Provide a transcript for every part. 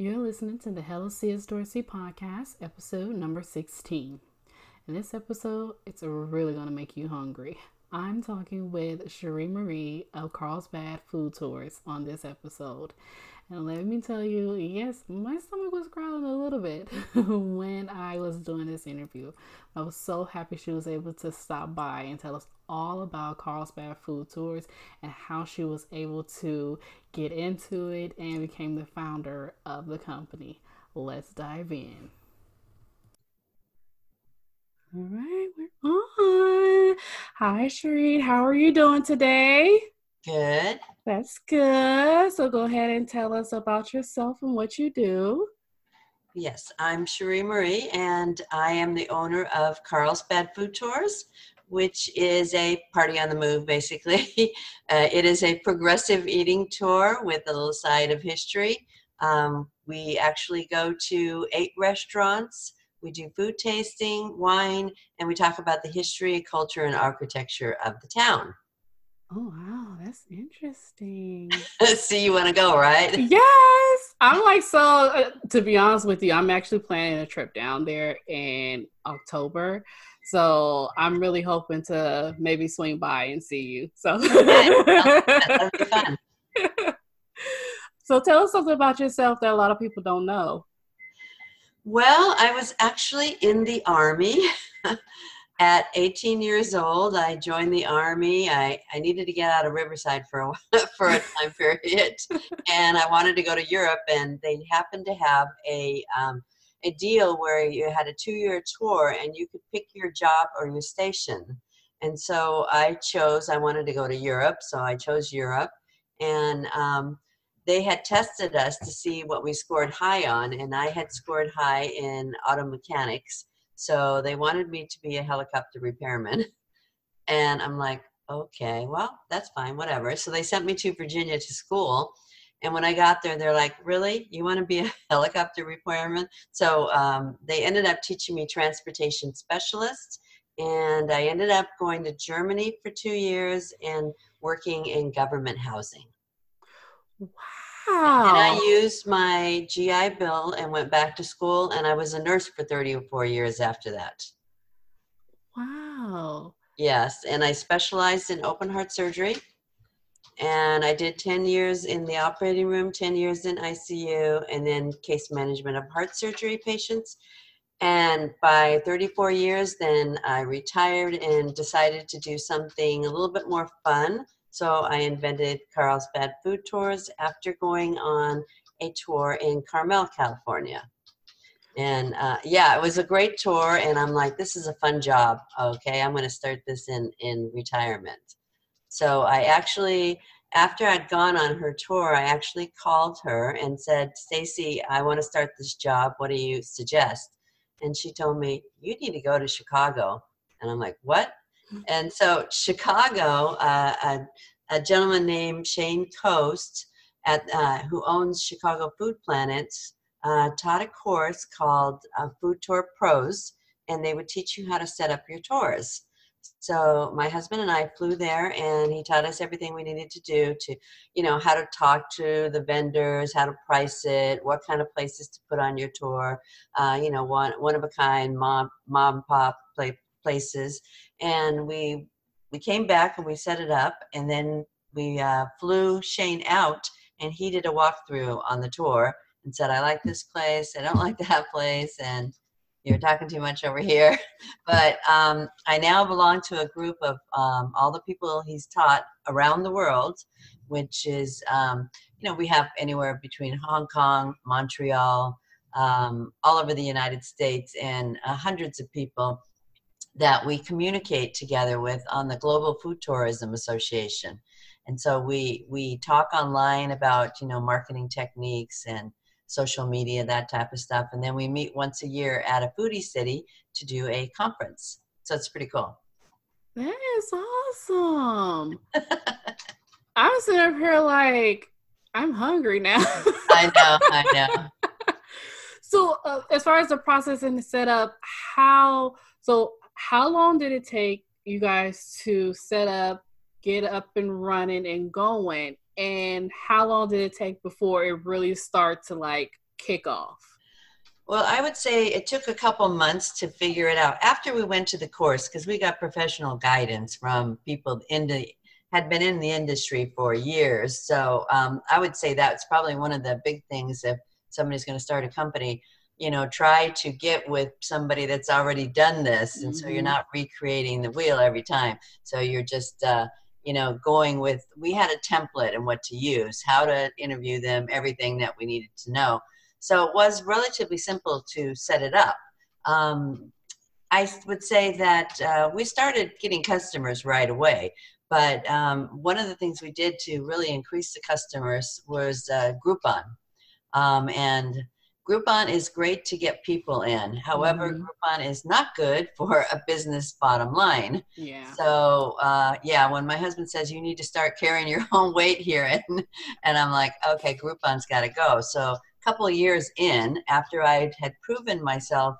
You're listening to the Hello CS Dorsey podcast, episode number 16. In this episode, it's really going to make you hungry. I'm talking with Cherimarie of Carlsbad Food Tours on this episode. And let me tell you, yes, my stomach was growling a little bit when I was doing this interview. I was so happy she was able to stop by and tell us all about Carlsbad Food Tours and how she was able to get into it and became the founder of the company. Let's dive in. All right, we're on. Hi, Shereen. How are you doing today? Good. That's good. So go ahead and tell us about yourself and what you do. Yes, I'm Cherimarie, and I am the owner of Carlsbad Food Tours, which is a party on the move, basically. uh, it is a progressive eating tour with a little side of history. Um, we actually go to eight restaurants. We do food tasting, wine, and we talk about the history, culture, and architecture of the town. Oh wow, that's interesting. See, you want to go, right? Yes, I'm like so. Uh, to be honest with you, I'm actually planning a trip down there in October. So I'm really hoping to maybe swing by and see you. So that'll be fun. so tell us something about yourself that a lot of people don't know. Well, I was actually in the army. At 18 years old, I joined the army. I, I needed to get out of Riverside for a for a time period, and I wanted to go to Europe. And they happened to have a um, a deal where you had a two year tour, and you could pick your job or your station. And so I chose. I wanted to go to Europe, so I chose Europe, and um, they had tested us to see what we scored high on, and I had scored high in auto mechanics so they wanted me to be a helicopter repairman. And I'm like, okay, well, that's fine, whatever. So they sent me to Virginia to school. And when I got there, they're like, really? You want to be a helicopter repairman? So um, they ended up teaching me transportation specialist. And I ended up going to Germany for two years and working in government housing. Wow. And I used my GI Bill and went back to school, and I was a nurse for 34 years after that. Wow. Yes, and I specialized in open heart surgery. And I did 10 years in the operating room, 10 years in ICU, and then case management of heart surgery patients. And by 34 years, then I retired and decided to do something a little bit more fun so I invented Carlsbad Food Tours after going on a tour in Carmel, California. And uh, yeah, it was a great tour. And I'm like, this is a fun job. Okay, I'm going to start this in, in retirement. So I actually, after I'd gone on her tour, I actually called her and said, Stacy, I want to start this job. What do you suggest? And she told me, you need to go to Chicago. And I'm like, what? And so Chicago, uh, a, a, gentleman named Shane Kost, at, uh, who owns Chicago Food Planets, uh, taught a course called uh, Food Tour Pros, and they would teach you how to set up your tours. So my husband and I flew there, and he taught us everything we needed to do to, you know, how to talk to the vendors, how to price it, what kind of places to put on your tour, uh, you know, one one of a kind mom mom pop play, places and we we came back and we set it up and then we uh, flew shane out and he did a walkthrough on the tour and said i like this place. I don't like that place and you're talking too much over here. But um, i now belong to a group of um, all the people he's taught around the world which is um, you know we have anywhere between hong kong montreal um, all over the united states and uh, hundreds of people that we communicate together with on the Global Food Tourism Association. And so we we talk online about you know marketing techniques and social media that type of stuff, and then we meet once a year at a foodie city to do a conference. So it's pretty cool. That is awesome. I'm sitting up here like I'm hungry now. I know, I know. so uh, as far as the process and the setup, how so how long did it take you guys to set up, get up and running and going? And how long did it take before it really started to like kick off? Well, I would say it took a couple months to figure it out after we went to the course because we got professional guidance from people in the had been in the industry for years. So um, I would say that's probably one of the big things if somebody's going to start a company. You know, try to get with somebody that's already done this, and mm-hmm. so you're mm-hmm. not recreating the wheel every time. So you're just uh, you know going with we had a template and what to use, how to interview them, everything that we needed to know so it was relatively simple to set it up. Um, I would say that uh, we started getting customers right away. But um, one of the things we did to really increase the customers was uh, Groupon. Um, and Groupon is great to get people in. However, mm-hmm. Groupon is not good for a business bottom line. Yeah. So, uh, yeah, when my husband says you need to start carrying your own weight here, and, and I'm like, okay, Groupon's got to go. So a couple of years in, after I had proven myself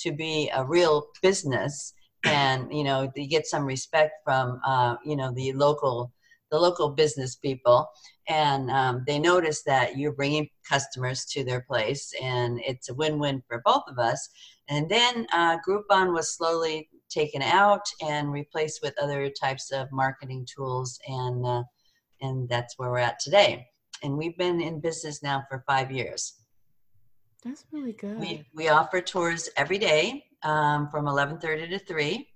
to be a real business, and you know, you get some respect from uh, you know the local the local business people, and um, they notice that you're bringing customers to their place, and it's a win-win for both of us. And then uh, Groupon was slowly taken out and replaced with other types of marketing tools, and uh, and that's where we're at today and we've been in business now for five years. That's really good. We, we offer tours every day um, from 11:30 to 3,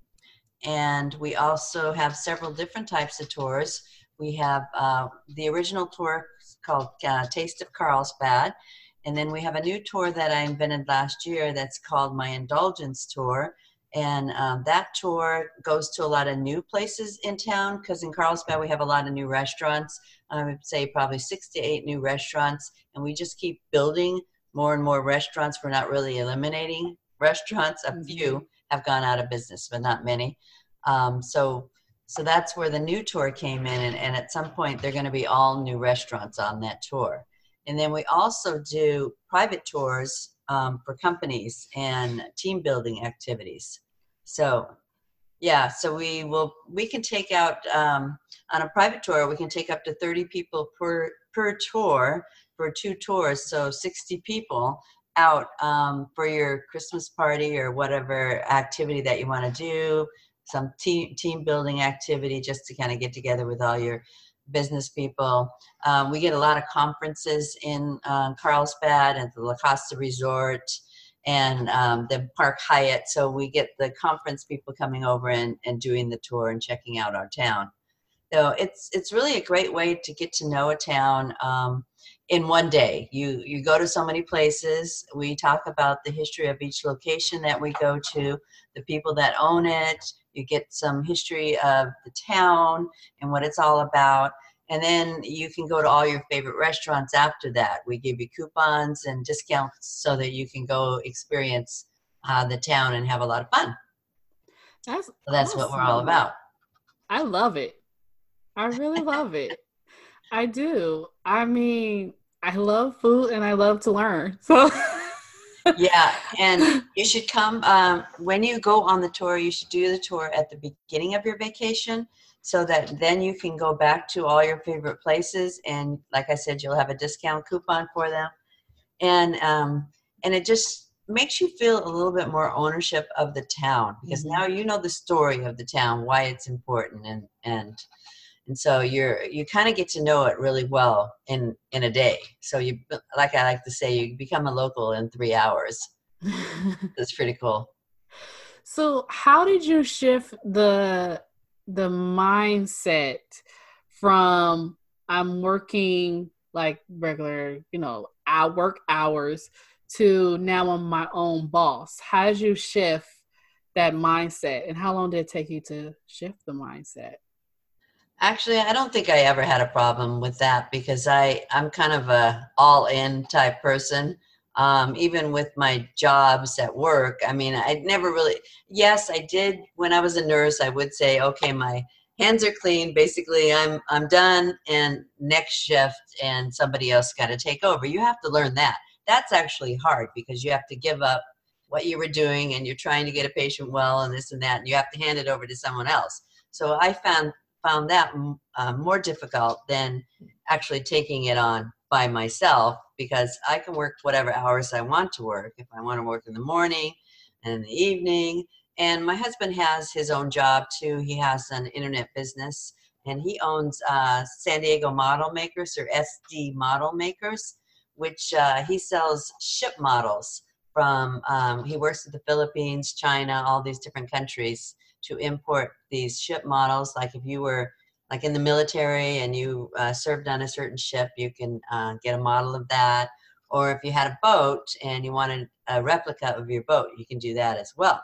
and we also have several different types of tours. We have uh, the original tour called uh, Taste of Carlsbad, and then we have a new tour that I invented last year that's called my Indulgence Tour. And um, that tour goes to a lot of new places in town because in Carlsbad we have a lot of new restaurants. I would say probably six to eight new restaurants, and we just keep building more and more restaurants. We're not really eliminating restaurants. A few mm-hmm. have gone out of business, but not many. Um, so, so that's where the new tour came in, and, and at some point they're going to be all new restaurants on that tour. And then we also do private tours um, for companies and team building activities. So yeah, so we will we can take out um, on a private tour we can take up to 30 people per per tour for two tours, so 60 people out um, for your Christmas party or whatever activity that you want to do, some team team building activity just to kind of get together with all your business people. Um, we get a lot of conferences in uh, Carlsbad and the La Costa Resort and um, the Park Hyatt. So we get the conference people coming over and, and doing the tour and checking out our town. So it's it's really a great way to get to know a town um, in one day. You you go to so many places. We talk about the history of each location that we go to, the people that own it. You get some history of the town and what it's all about and then you can go to all your favorite restaurants after that. We give you coupons and discounts so that you can go experience uh, the town and have a lot of fun. That's so that's awesome. what we're all about. I love it. I really love it. I do. I mean, I love food and I love to learn. So yeah, and you should come um, when you go on the tour. You should do the tour at the beginning of your vacation so that then you can go back to all your favorite places and like i said you'll have a discount coupon for them and um, and it just makes you feel a little bit more ownership of the town because mm-hmm. now you know the story of the town why it's important and and and so you're you kind of get to know it really well in in a day so you like i like to say you become a local in three hours that's pretty cool so how did you shift the the mindset from I'm working like regular, you know, I work hours to now I'm my own boss. How did you shift that mindset and how long did it take you to shift the mindset? Actually, I don't think I ever had a problem with that because I I'm kind of a all in type person um, even with my jobs at work. I mean, I never really, yes, I did when I was a nurse, I would say, okay, my hands are clean. Basically, I'm, I'm done and next shift and somebody else got to take over. You have to learn that. That's actually hard because you have to give up what you were doing and you're trying to get a patient well and this and that, and you have to hand it over to someone else. So I found found that uh, more difficult than actually taking it on by myself because I can work whatever hours I want to work. If I want to work in the morning and in the evening. And my husband has his own job too. He has an internet business and he owns uh, San Diego Model Makers or SD Model Makers, which uh, he sells ship models from. Um, he works with the Philippines, China, all these different countries to import these ship models. Like if you were like in the military and you uh, served on a certain ship, you can uh, get a model of that. Or if you had a boat and you wanted a replica of your boat, you can do that as well.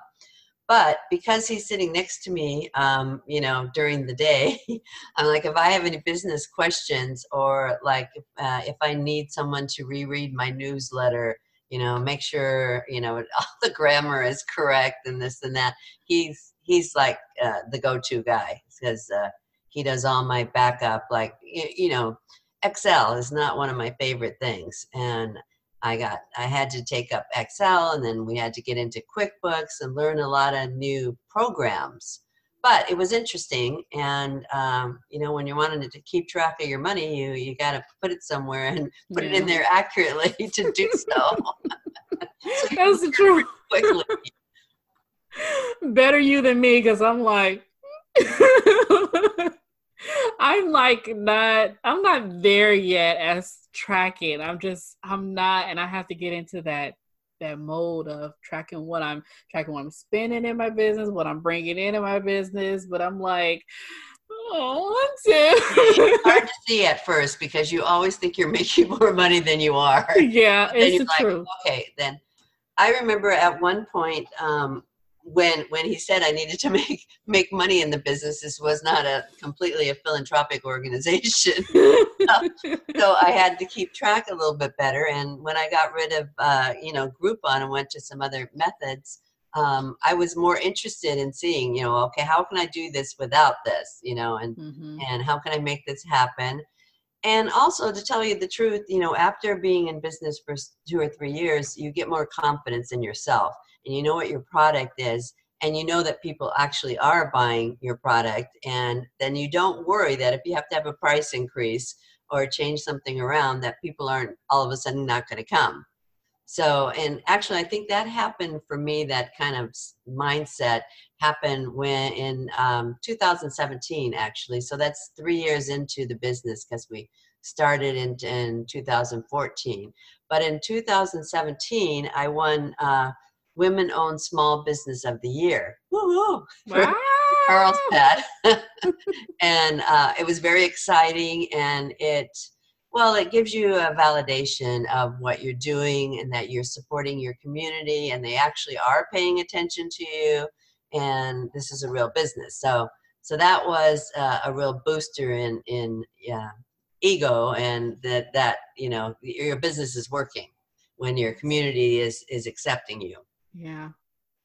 But because he's sitting next to me, um, you know, during the day, I'm like, if I have any business questions or like uh, if I need someone to reread my newsletter, you know, make sure you know all the grammar is correct and this and that. He's he's like uh, the go-to guy because uh, he does all my backup. Like you, you know, Excel is not one of my favorite things, and I got I had to take up Excel, and then we had to get into QuickBooks and learn a lot of new programs. But it was interesting, and um, you know, when you're wanting to keep track of your money, you you got to put it somewhere and put yeah. it in there accurately to do so. so That's true. Quickly. Better you than me, because I'm like. I'm like not I'm not there yet as tracking. I'm just I'm not and I have to get into that that mode of tracking what I'm tracking what I'm spending in my business, what I'm bringing in in my business, but I'm like oh, it's hard to see at first because you always think you're making more money than you are. Yeah, it's the like, truth. Okay, then I remember at one point um, when when he said I needed to make make money in the business, this was not a completely a philanthropic organization. so I had to keep track a little bit better. And when I got rid of uh, you know Groupon and went to some other methods, um, I was more interested in seeing you know okay how can I do this without this you know and mm-hmm. and how can I make this happen. And also, to tell you the truth, you know, after being in business for two or three years, you get more confidence in yourself and you know what your product is and you know that people actually are buying your product and then you don't worry that if you have to have a price increase or change something around that people aren't all of a sudden not going to come. So and actually i think that happened for me that kind of mindset happened when in um, 2017 actually. So that's three years into the business because we started in, in 2014 but in 2017 i won uh, Women Owned Small Business of the Year. Woo Wow. Carlsbad. and uh, it was very exciting and it, well, it gives you a validation of what you're doing and that you're supporting your community and they actually are paying attention to you and this is a real business. So, so that was uh, a real booster in, in yeah, ego and that, that, you know, your business is working when your community is, is accepting you. Yeah,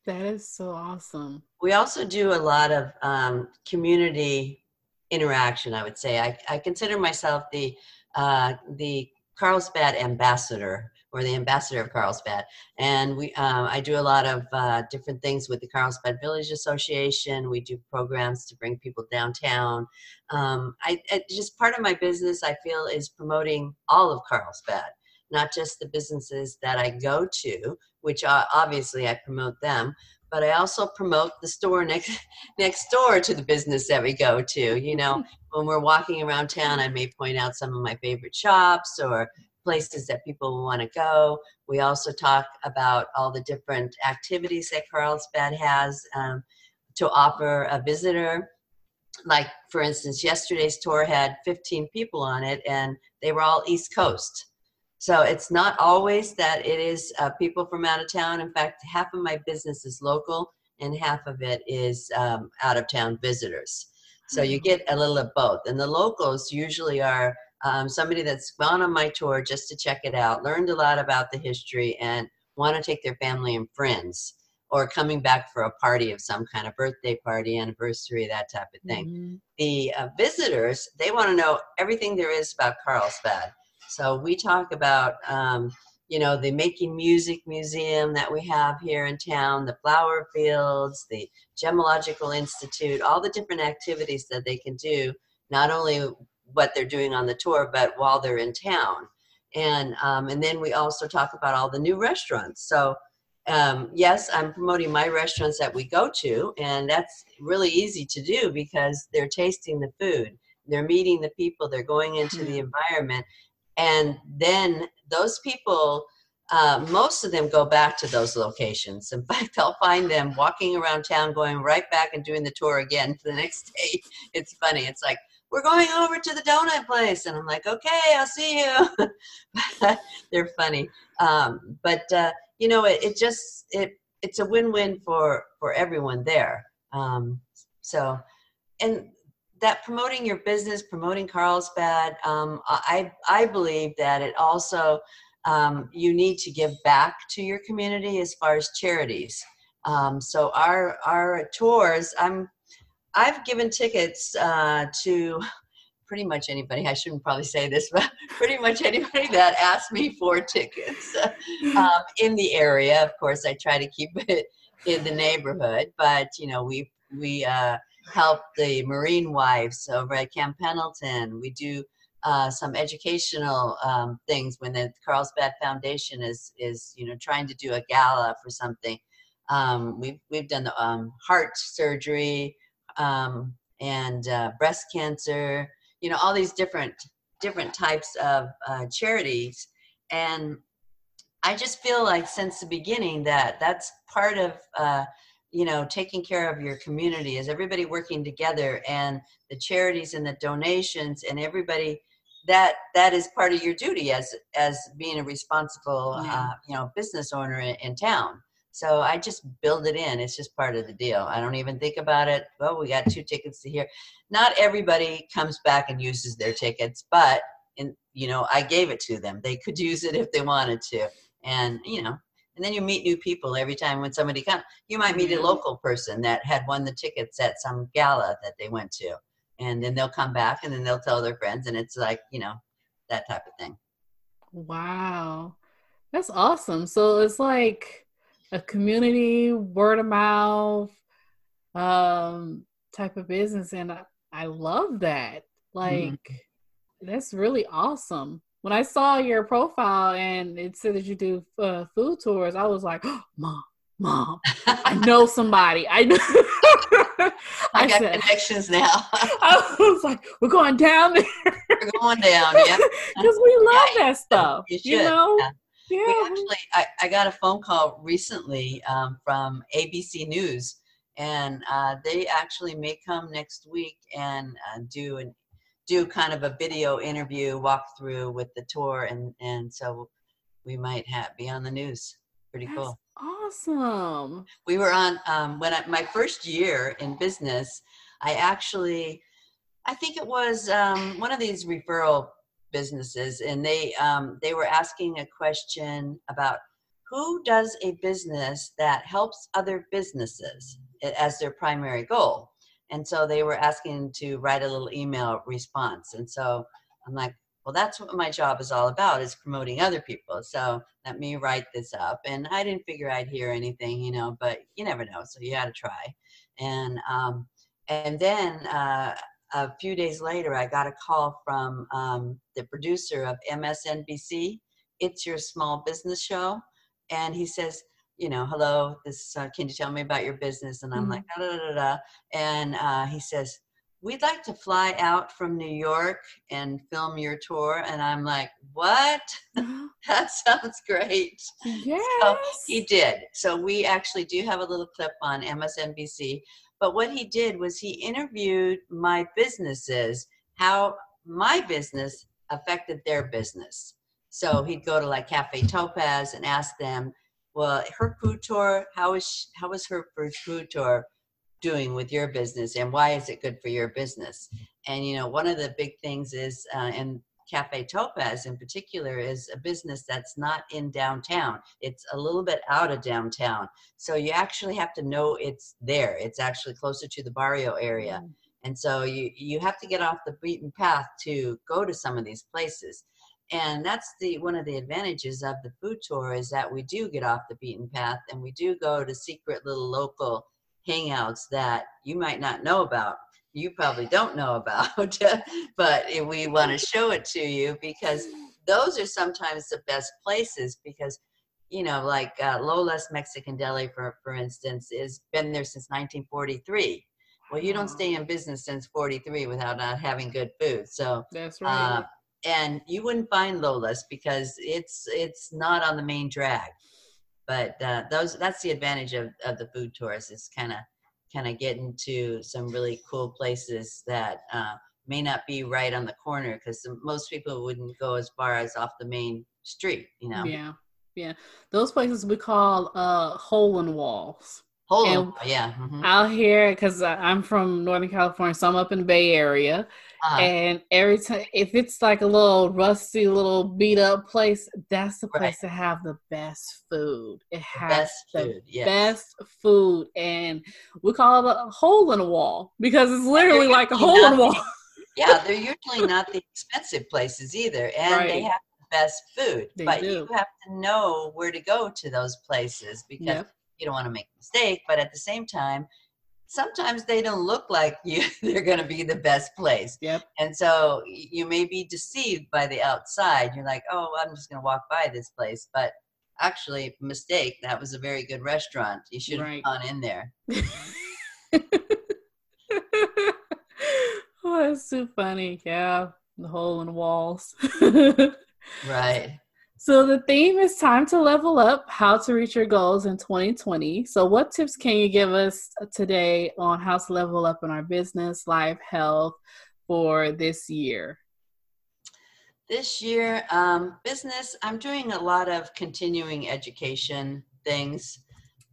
that is so awesome. We also do a lot of um, community interaction. I would say I, I consider myself the uh, the Carlsbad ambassador or the ambassador of Carlsbad, and we um, I do a lot of uh, different things with the Carlsbad Village Association. We do programs to bring people downtown. Um, I, I just part of my business I feel is promoting all of Carlsbad not just the businesses that I go to, which obviously I promote them, but I also promote the store next next door to the business that we go to. You know, when we're walking around town, I may point out some of my favorite shops or places that people want to go. We also talk about all the different activities that Carlsbad has um, to offer a visitor. Like, for instance, yesterday's tour had 15 people on it, and they were all East Coast. So it's not always that it is uh, people from out of town. In fact, half of my business is local and half of it is um, out of town visitors. So you hmm. get a little of both. And the locals usually are um, somebody that's gone on my tour just to check it out, learned a lot about the history, and want to take their family and friends or coming back for a party of some kind of birthday party, anniversary, that type of thing. Mm-hmm. The uh, visitors, they want to know everything there is about Carlsbad. So we talk about, um, you know, the Making Music Museum that we have here in town, the flower fields, the Gemological Institute, all the different activities that they can do, not only what they're doing on the tour, but while they're in town. and um, and then we also talk about all the new restaurants. So um, yes, I'm promoting my restaurants that we go to, and that's really easy to do because they're tasting the food, they're meeting the people, they're going into the environment, and then those people. Uh, most of them go back to those locations. In fact, I'll find them walking around town, going right back and doing the tour again the next day. It's funny. It's like, we're going over to the donut place. And I'm like, okay, I'll see you. They're funny. Um, but, uh, you know, it, it just, it, it's a win-win for, for everyone there. Um, so, and that promoting your business, promoting Carlsbad, um, I, I believe that it also, um, you need to give back to your community as far as charities. Um, so our, our tours, I'm I've given tickets uh, to pretty much anybody. I shouldn't probably say this, but pretty much anybody that asked me for tickets um, in the area. Of course, I try to keep it in the neighborhood, but you know, we we uh, help the Marine wives over at Camp Pendleton. We do uh, some educational um, things when the Carlsbad Foundation is is you know trying to do a gala for something. Um, we've we've done the um, heart surgery um, and uh, breast cancer, you know, all these different different types of uh, charities. And I just feel like since the beginning that that's part of uh, you know taking care of your community is everybody working together and the charities and the donations and everybody that that is part of your duty as as being a responsible yeah. uh, you know business owner in, in town so I just build it in. It's just part of the deal. I don't even think about it. Well, we got two tickets to here. Not everybody comes back and uses their tickets, but in you know, I gave it to them. They could use it if they wanted to. And you know, and then you meet new people every time when somebody comes. You might meet a mm-hmm. local person that had won the tickets at some gala that they went to. And then they'll come back and then they'll tell their friends and it's like, you know, that type of thing. Wow. That's awesome. So it's like a community word of mouth um type of business and I, I love that. Like mm-hmm. that's really awesome. When I saw your profile and it said that you do uh, food tours, I was like, oh, "Mom, mom, I know somebody. I know." I, I got said, connections now. I was like, "We're going down there. We're going down, yeah." Because we love yeah, that stuff. You, you know. Yeah. Yeah. We actually, I, I got a phone call recently um, from ABC News, and uh, they actually may come next week and uh, do an do kind of a video interview walkthrough with the tour, and and so we might have be on the news. Pretty That's cool. Awesome. We were on um, when I, my first year in business. I actually, I think it was um, one of these referral businesses, and they um, they were asking a question about who does a business that helps other businesses as their primary goal. And so they were asking to write a little email response. And so I'm like, well, that's what my job is all about is promoting other people. So let me write this up. And I didn't figure I'd hear anything, you know, but you never know. So you got to try. And, um, and then uh, a few days later, I got a call from um, the producer of MSNBC, It's Your Small Business Show. And he says, you know, hello, this uh, can you tell me about your business? And I'm mm-hmm. like, da, da, da, da. And uh, he says, we'd like to fly out from New York and film your tour. And I'm like, what? Mm-hmm. that sounds great. Yes. So he did. So we actually do have a little clip on MSNBC but what he did was he interviewed my businesses, how my business affected their business. So he'd go to like Cafe Topaz and ask them, well, her food tour, how is she, how is her food tour doing with your business, and why is it good for your business? And you know, one of the big things is, uh, and Cafe Topaz in particular is a business that's not in downtown. It's a little bit out of downtown. So you actually have to know it's there. It's actually closer to the barrio area. Mm. And so you, you have to get off the beaten path to go to some of these places. And that's the one of the advantages of the food tour is that we do get off the beaten path and we do go to secret little local hangouts that you might not know about. You probably don't know about, but we want to show it to you because those are sometimes the best places because you know like uh, lola's mexican deli for for instance has been there since 1943 well you don't stay in business since 43 without not having good food so That's right. uh, and you wouldn't find lola's because it's it's not on the main drag but uh, those that's the advantage of, of the food tours is kind of kind of getting to some really cool places that uh, may not be right on the corner because most people wouldn't go as far as off the main street you know Yeah, yeah. Those places we call uh hole in walls. Hold And on. Yeah. mhm. Out here, because I'm from Northern California, so I'm up in the Bay Area, Uh, and every time if it's like a little rusty, little beat up place, that's the Right. place to have the best food. It has best the food. Yeah. best food, and we call it a hole in a wall because it's literally like a hole in a wall. yeah, they're usually not the expensive places either, and they have the best food. They but do. you have to know where to go to those places because Yep. You don't want to make a mistake. But at the same time, sometimes they don't look like you. They're going to be the best place, Yep. and so you may be deceived by the outside. You're like, oh, I'm just going to walk by this place, but actually, mistake. That was a very good restaurant. You should have Right. gone in there. oh, that's too funny. Yeah, the hole in the walls. Right. So the theme is time to level up, how to reach your goals in 2020. So what tips can you give us today on how to level up in our business, life, health for this year? This year, um, business, I'm doing a lot of continuing education things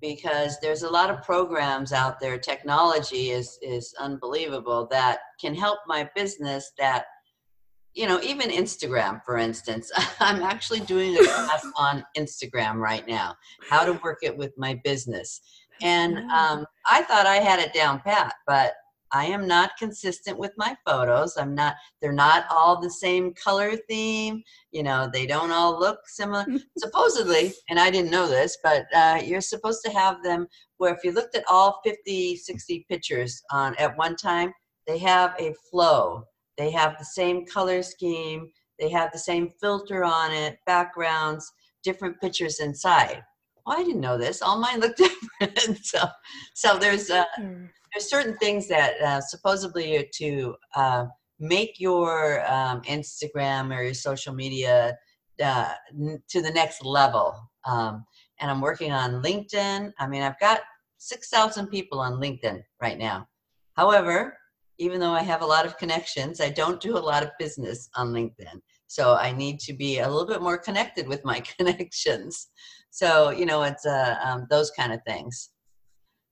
because there's a lot of programs out there. Technology is, is unbelievable that can help my business that, you know, even Instagram, for instance. I'm actually doing a class on Instagram right now, how to work it with my business. And um, I thought I had it down pat, but I am not consistent with my photos. I'm not they're not all the same color theme you know they don't all look similar supposedly and i didn't know this but uh, you're supposed to have them where if you looked at all 50 60 pictures on at one time they have a flow they have the same color scheme they have the same filter on it backgrounds different pictures inside well i didn't know this all mine look different so so there's uh, there's certain things that uh, supposedly are to uh, make your um, Instagram or your social media uh, n- to the next level. Um, and I'm working on LinkedIn. I mean, I've got 6,000 people on LinkedIn right now. However, even though I have a lot of connections, I don't do a lot of business on LinkedIn. So I need to be a little bit more connected with my connections. So, you know, it's uh, um, those kind of things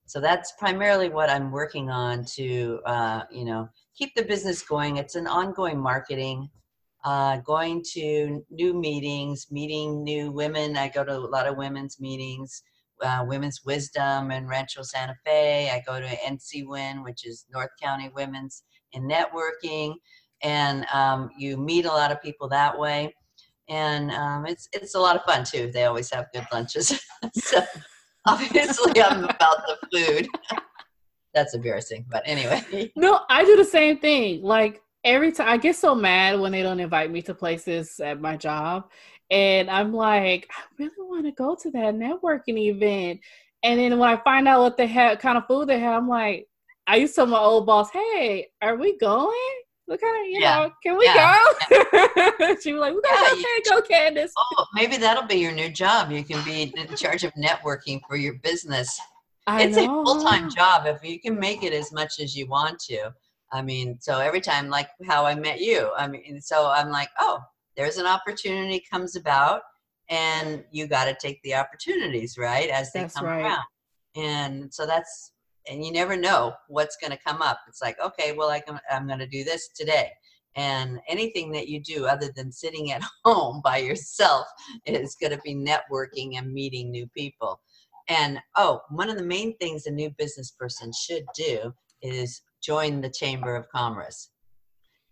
so that's primarily what i'm working on to uh, you know keep the business going it's an ongoing marketing uh, going to new meetings meeting new women i go to a lot of women's meetings uh, women's wisdom in rancho santa fe. I go to ncwin which is north county women's in networking. And um, you meet a lot of people that way. And um, it's it's a lot of fun too. They always have good lunches. So obviously i'm about the food. That's embarrassing but anyway. No, I do the same thing. Like every time I get so mad when they don't invite me to places at my job. And I'm like, I really want to go to that networking event. And then when I find out what they have kind of food they have, I'm like, I used to tell my old boss, Hey, are we going? What kind of, you Yeah. know, can we Yeah. go? she was like, We Yeah, gotta you- go, Candice. oh maybe that'll be your new job you can be in charge of networking for your business I it's a full-time job if you can make it as much as you want to i mean so every time like how i met you i mean so i'm like oh there's an opportunity comes about and you got to take the opportunities right as they That's come right. around and so that's and you never know what's going to come up it's like okay well I can, i'm going to do this today and anything that you do other than sitting at home by yourself is going to be networking and meeting new people and oh, one of the main things a new business person should do is join the Chamber of Commerce.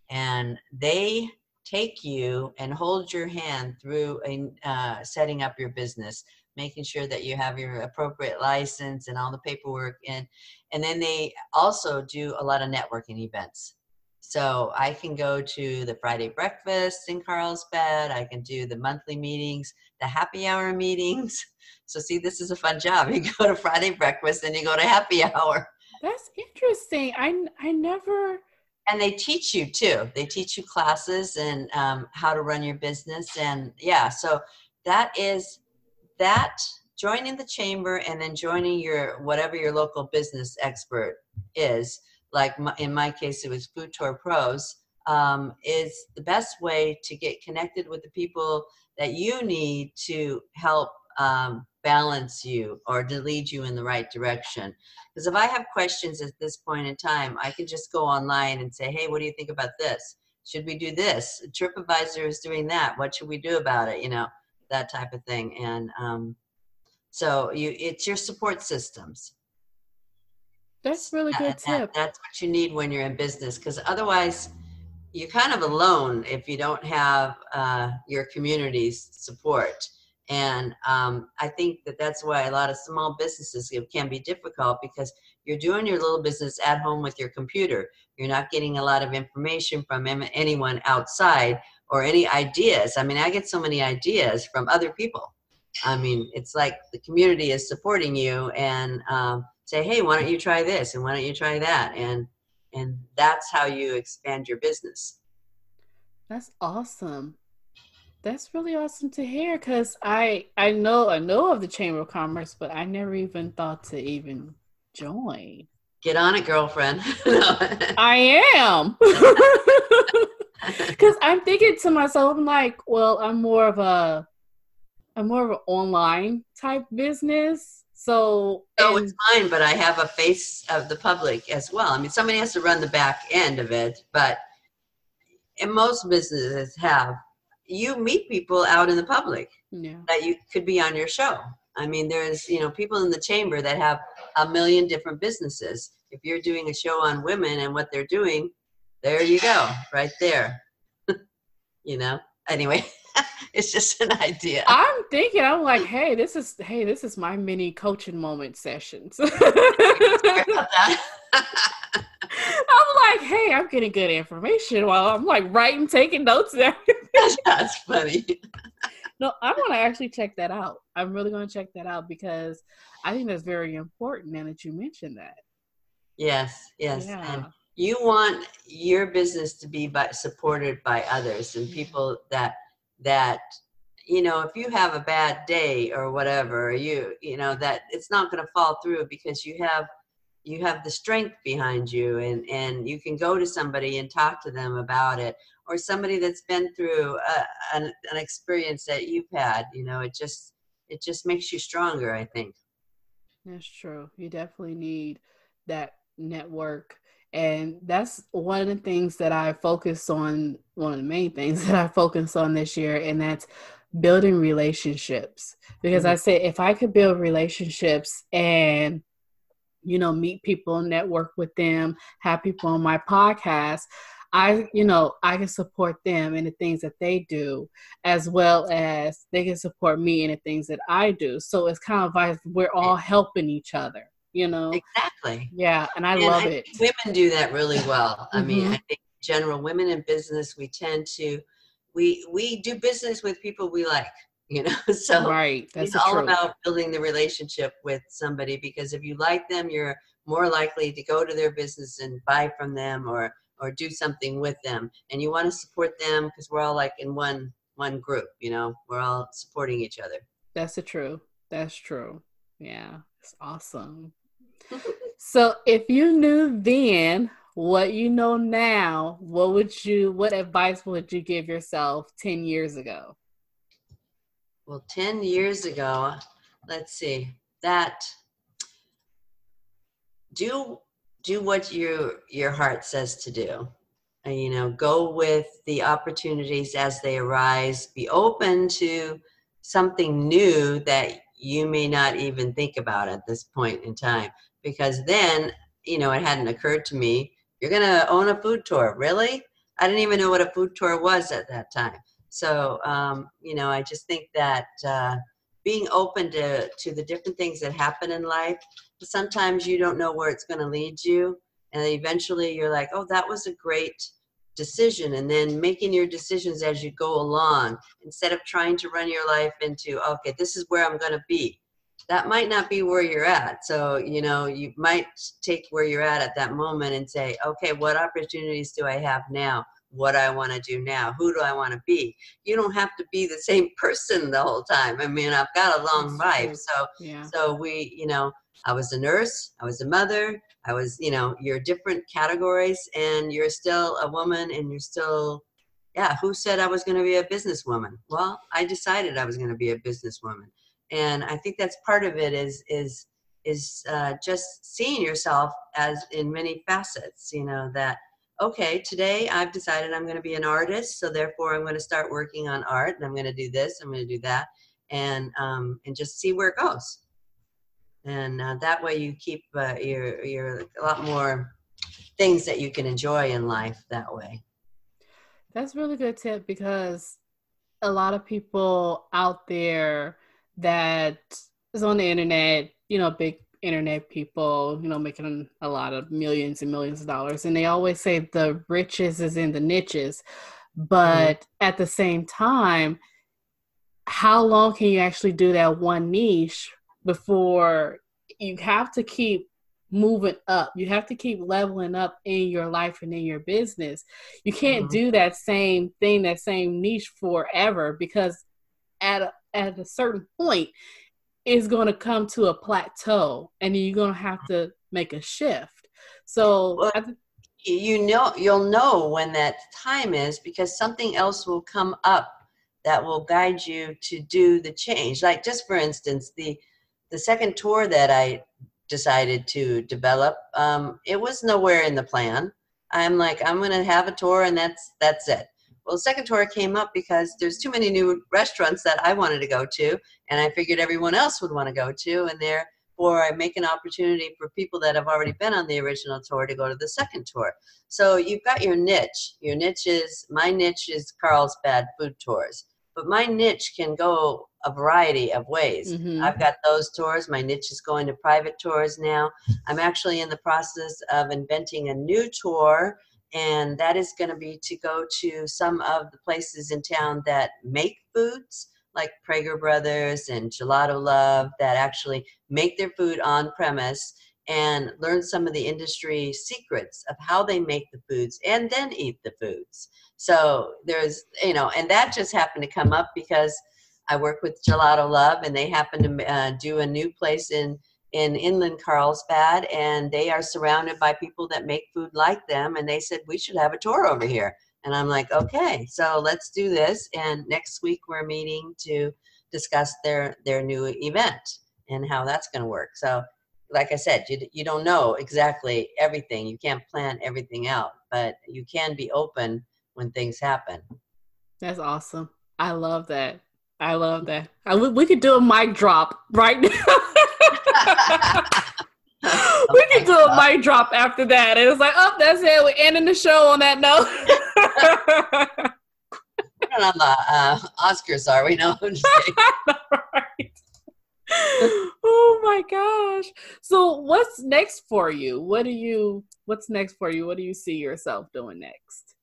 And they take you and hold your hand through a, uh, setting up your business, making sure that you have your appropriate license and all the paperwork And, And then they also do a lot of networking events. So I can go to the Friday breakfast in Carlsbad. I can do the monthly meetings, the happy hour meetings. So see, this is a fun job. You go to Friday breakfast and you go to happy hour. That's interesting. I I never. And they teach you too. They teach you classes and um, how to run your business. And yeah, so that is that joining the chamber and then joining your whatever your local business expert is like my, in my case it was food tour pros um, is the best way to get connected with the people that you need to help um, balance you or to lead you in the right direction. Because if i have questions at this point in time i can just go online and say hey what do you think about this? Should we do this? Tripadvisor is doing that. What should we do about it? You know that type of thing. And um, so you it's your support systems. That's really good that, tip. that's what you need when you're in business because otherwise you're kind of alone if you don't have uh, your community's support and um, i think that that's why a lot of small businesses can be difficult because you're doing your little business at home with your computer you're not getting a lot of information from anyone outside or any ideas i mean i get so many ideas from other people i mean it's like the community is supporting you and um, say, hey, why don't you try this and why don't you try that? And and that's how you expand your business. That's awesome. That's really awesome to hear because I I know I know of the Chamber of Commerce, but I never even thought to even join. Get on it, girlfriend. I am. Because I'm thinking to myself, I'm like, well, I'm more of a, I'm more of an online type business. So, oh, it's fine, but I have a face of the public as well. I mean, somebody has to run the back end of it, but and most businesses have. You meet people out in the public yeah. that you could be on your show. I mean, there's you know people in the chamber that have a million different businesses. If you're doing a show on women and what they're doing, there you go, right there. you know. Anyway. it's just an idea. I'm thinking, I'm like, hey, this is hey, this is my mini coaching moment sessions. Hey, I'm getting good information while I'm like writing, taking notes there. That's funny. no, I want to actually check that out. I'm really going to check that out because I think that's very important. Now that you mentioned that. Yes, yes. Yeah. And you want your business to be by, supported by others and people that that you know if you have a bad day or whatever you you know that it's not going to fall through because you have you have the strength behind you and and you can go to somebody and talk to them about it or somebody that's been through a, an, an experience that you've had you know it just it just makes you stronger i think that's true you definitely need that network and that's one of the things that I focus on, one of the main things that I focus on this year, and that's building relationships. Because mm-hmm. I say if I could build relationships and you know, meet people, network with them, have people on my podcast, I, you know, I can support them in the things that they do, as well as they can support me in the things that I do. So it's kind of like we're all helping each other you know? Exactly. Yeah and i and love I it. women do that really well. I mm-hmm. mean i think general women in business we tend to we we do business with people we like you know so right that's it's all truth. about building the relationship with somebody because if you like them you're more likely to go to their business and buy from them or or do something with them and you want to support them because we're all like in one one group you know we're all supporting each other that's the true that's true yeah it's awesome so if you knew then what you know now, what would you what advice would you give yourself 10 years ago? Well, 10 years ago, let's see. That do do what your your heart says to do. And, you know, go with the opportunities as they arise. Be open to something new that you may not even think about at this point in time because then you know it hadn't occurred to me you're going to own a food tour really i didn't even know what a food tour was at that time so um, you know i just think that uh, being open to to the different things that happen in life sometimes you don't know where it's going to lead you and eventually you're like oh that was a great decision and then making your decisions as you go along instead of trying to run your life into okay this is where i'm going to be. That might not be where you're at so you know you might take where you're at at that moment and say okay what opportunities do i have now what I want to do now. Who do I want to be? You don't have to be the same person the whole time. I mean, I've got a long life, so yeah. so we, you know, I was a nurse, I was a mother, I was, you know, you're different categories, and you're still a woman, and you're still, yeah. Who said I was going to be a businesswoman? Well, I decided I was going to be a businesswoman, and I think that's part of it. Is is is uh, just seeing yourself as in many facets. You know that okay, today I've decided I'm going to be an artist, so therefore I'm going to start working on art, and I'm going to do this, I'm going to do that, and um, and just see where it goes. And uh, that way, you keep uh, your your a lot more things that you can enjoy in life that way. That's really good tip because a lot of people out there that is on the internet, you know, big internet people, you know, making a lot of millions and millions of dollars. And they always say the riches is in the niches. But mm-hmm. at the same time, how long can you actually do that one niche before you have to keep moving up? You have to keep leveling up in your life and in your business. You can't mm-hmm. do that same thing, that same niche forever because at a, at a certain point, is going to come to a plateau and you're going to have to make a shift. So well, th- you know you'll know when that time is because something else will come up that will guide you to do the change. Like just for instance, the the second tour that I decided to develop, um, it was nowhere in the plan. I'm like, I'm gonna have a tour and that's that's it. Well, the second tour came up because there's too many new restaurants that I wanted to go to, and I figured everyone else would want to go to, and therefore I make an opportunity for people that have already been on the original tour to go to the second tour. So you've got your niche. Your niche is my niche is Carlsbad food tours, but my niche can go a variety of ways. Mm-hmm. I've got those tours. My niche is going to private tours now. I'm actually in the process of inventing a new tour and that is going to be to go to some of the places in town that make foods like Prager Brothers and Gelato Love that actually make their food on premise and learn some of the industry secrets of how they make the foods and then eat the foods. So there's, you know, and that just happened to come up because I work with Gelato Love and they happen to uh, do a new place in in inland Carlsbad, and they are surrounded by people that make food like them. And they said, We should have a tour over here. And I'm like, Okay, so let's do this. And next week, we're meeting to discuss their, their new event and how that's going to work. So, like I said, you, you don't know exactly everything. You can't plan everything out, but you can be open when things happen. That's awesome. I love that. I love that. I, we, we could do a mic drop right now. We can do a mic drop after that. And it's like, oh, that's it. We're ending the show on that note. Not on the uh, Oscars, are we? No, I'm just right. oh my gosh. So what's next for you? What do you what's next for you? What do you see yourself doing next?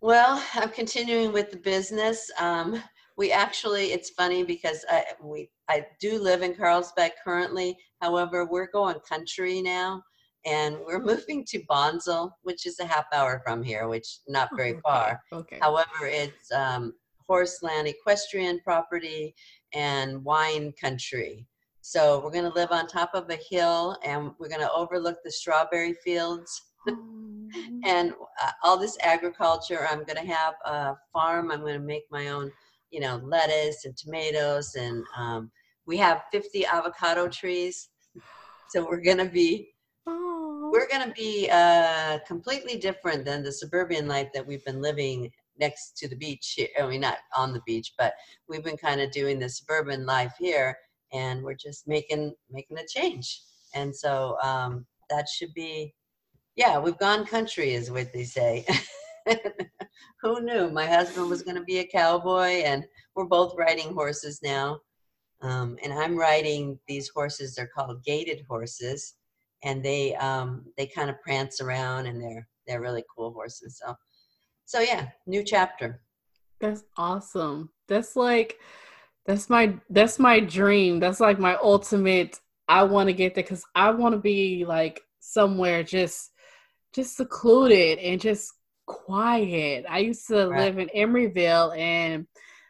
Well, I'm continuing with the business. Um, we actually it's funny because I we I do live in Carlsbad currently. However, we're going country now and we're moving to Bonsall, which is a half hour from here, which not very okay. far. Okay. However, it's um, horse land, equestrian property, and wine country. So we're going to live on top of a hill, and we're going to overlook the strawberry fields. and uh, all this agriculture. I'm going to have a farm. I'm going to make my own you know, lettuce and tomatoes, and um, we have 50 avocado trees. So we're gonna be we're gonna be uh, completely different than the suburban life that we've been living next to the beach. Here. I mean, not on the beach, but we've been kind of doing the suburban life here, and we're just making making a change. And so um, that should be, yeah, we've gone country, is what they say. who knew my husband was going to be a cowboy and we're both riding horses now um, and i'm riding these horses they're called gaited horses and they um, they kind of prance around and they're they're really cool horses. So, so yeah, new chapter. That's awesome. That's like that's my that's my dream. That's like my ultimate. I want to get there because I want to be like somewhere just just secluded and just quiet. I used to right. live in Emeryville and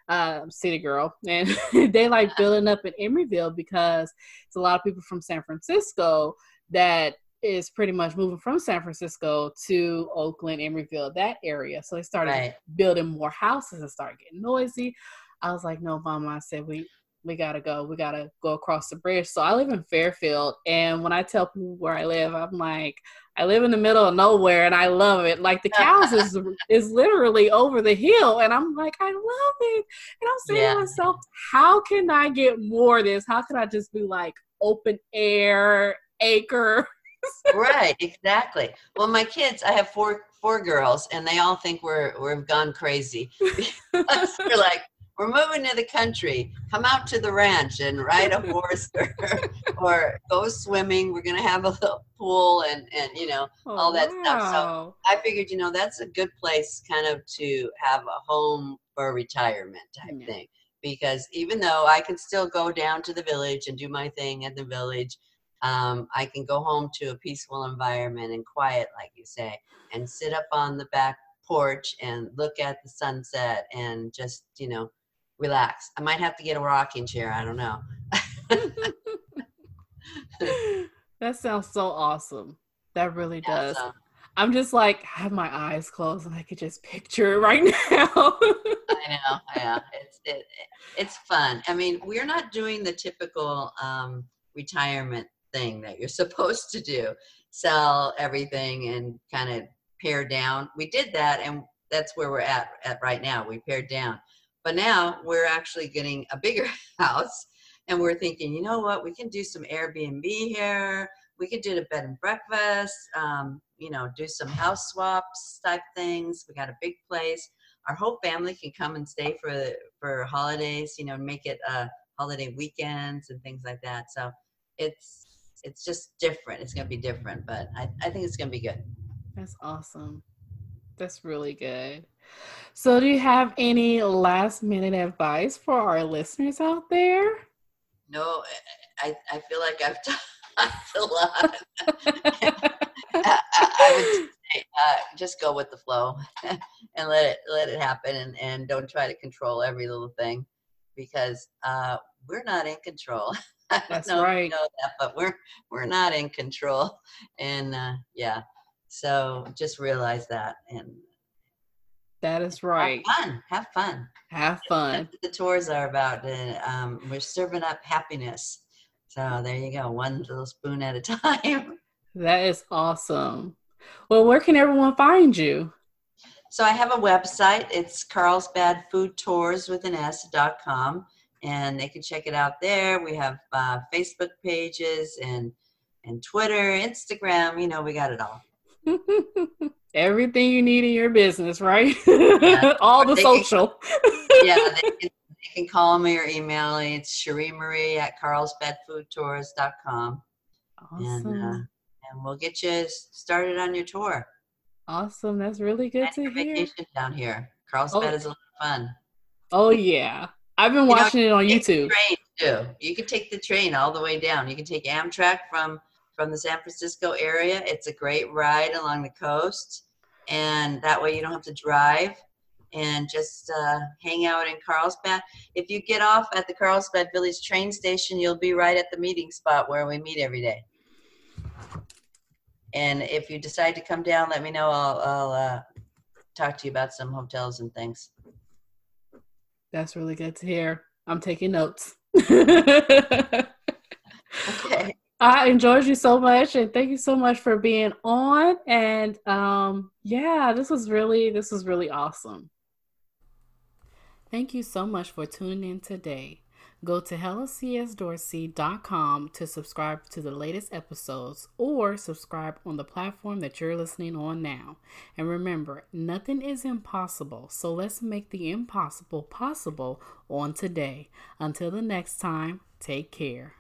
uh, city girl, and they like building up in Emeryville because it's a lot of people from San Francisco that is pretty much moving from San Francisco to Oakland, Emeryville, that area. So they started right. building more houses and started getting noisy. I was like, no, mama. I said, we we gotta go. We gotta go across the bridge. So I live in Fairfield, and when I tell people where I live, I'm like, I live in the middle of nowhere, and I love it. Like the cows is is literally over the hill, and I'm like, I love it. And I'm saying yeah. to myself, how can I get more of this? How can I just be like open air acre? right, exactly. Well, my kids, I have four four girls, and they all think we're we've gone crazy. we're like, we're moving to the country. Come out to the ranch and ride a horse or, or go swimming. We're going to have a little pool and, and you know, oh, all that wow. stuff. So I figured, you know, that's a good place kind of to have a home for retirement type yeah. thing. Because even though I can still go down to the village and do my thing at the village, um, I can go home to a peaceful environment and quiet, like you say, and sit up on the back porch and look at the sunset and just, you know, relax. I might have to get a rocking chair. I don't know. that sounds so awesome. That really does. Yeah, so. I'm just like have my eyes closed and I could just picture it right now. I know, yeah, it's it, it's fun. I mean, we're not doing the typical um, retirement thing that you're supposed to do, sell everything and kind of pare down. We did that, and that's where we're at at right now. We pared down, but now we're actually getting a bigger house and we're thinking, you know what, we can do some Airbnb here. We could do a bed and breakfast, um, you know, do some house swaps type things. We got a big place. Our whole family can come and stay for for holidays, you know, make it a holiday weekends and things like that. So it's it's just different. It's gonna be different, but I, I think it's gonna be good. That's awesome. That's really good. So, do you have any last minute advice for our listeners out there? No, I, I feel like I've talked a lot. I, I, would say, uh, just go with the flow and let it let it happen, and, and don't try to control every little thing because uh, we're not in control. That's right. know that, but we're we're not in control, and uh, yeah. So just realize that, and that is right. Have fun. Have fun. Have fun. the tours are about. Uh, um, we're serving up happiness. So there you go, one little spoon at a time. That is awesome. Well, where can everyone find you? So I have a website. It's Carlsbad Food Tours with an S dot com, and they can check it out there. We have uh, Facebook pages and and Twitter, Instagram. You know, we got it all. everything you need in your business, right? Yeah. All the social. Can, yeah, they can, they can, call me or email me. It's Cherimarie at carlsbadfoodtours.com. Awesome. And, uh, and we'll get you started on your tour. Awesome. That's really good and to hear. Vacation down here. Carlsbad oh. is a lot of fun. Oh yeah, I've been watching know, it on YouTube. train too. You can take the train all the way down. You can take Amtrak from from the San Francisco area. It's a great ride along the coast and that way you don't have to drive and just uh, hang out in Carlsbad. If you get off at the Carlsbad Village train station, you'll be right at the meeting spot where we meet every day. And if you decide to come down, let me know. I'll, I'll uh, talk to you about some hotels and things. That's really good to hear. I'm taking notes. okay. I enjoyed you so much and thank you so much for being on. And um, yeah, this was really this was really awesome. Thank you so much for tuning in today. Go to hellocsdorsey.com to subscribe to the latest episodes or subscribe on the platform that you're listening on now. And remember, nothing is impossible, so let's make the impossible possible on today. Until the next time, take care.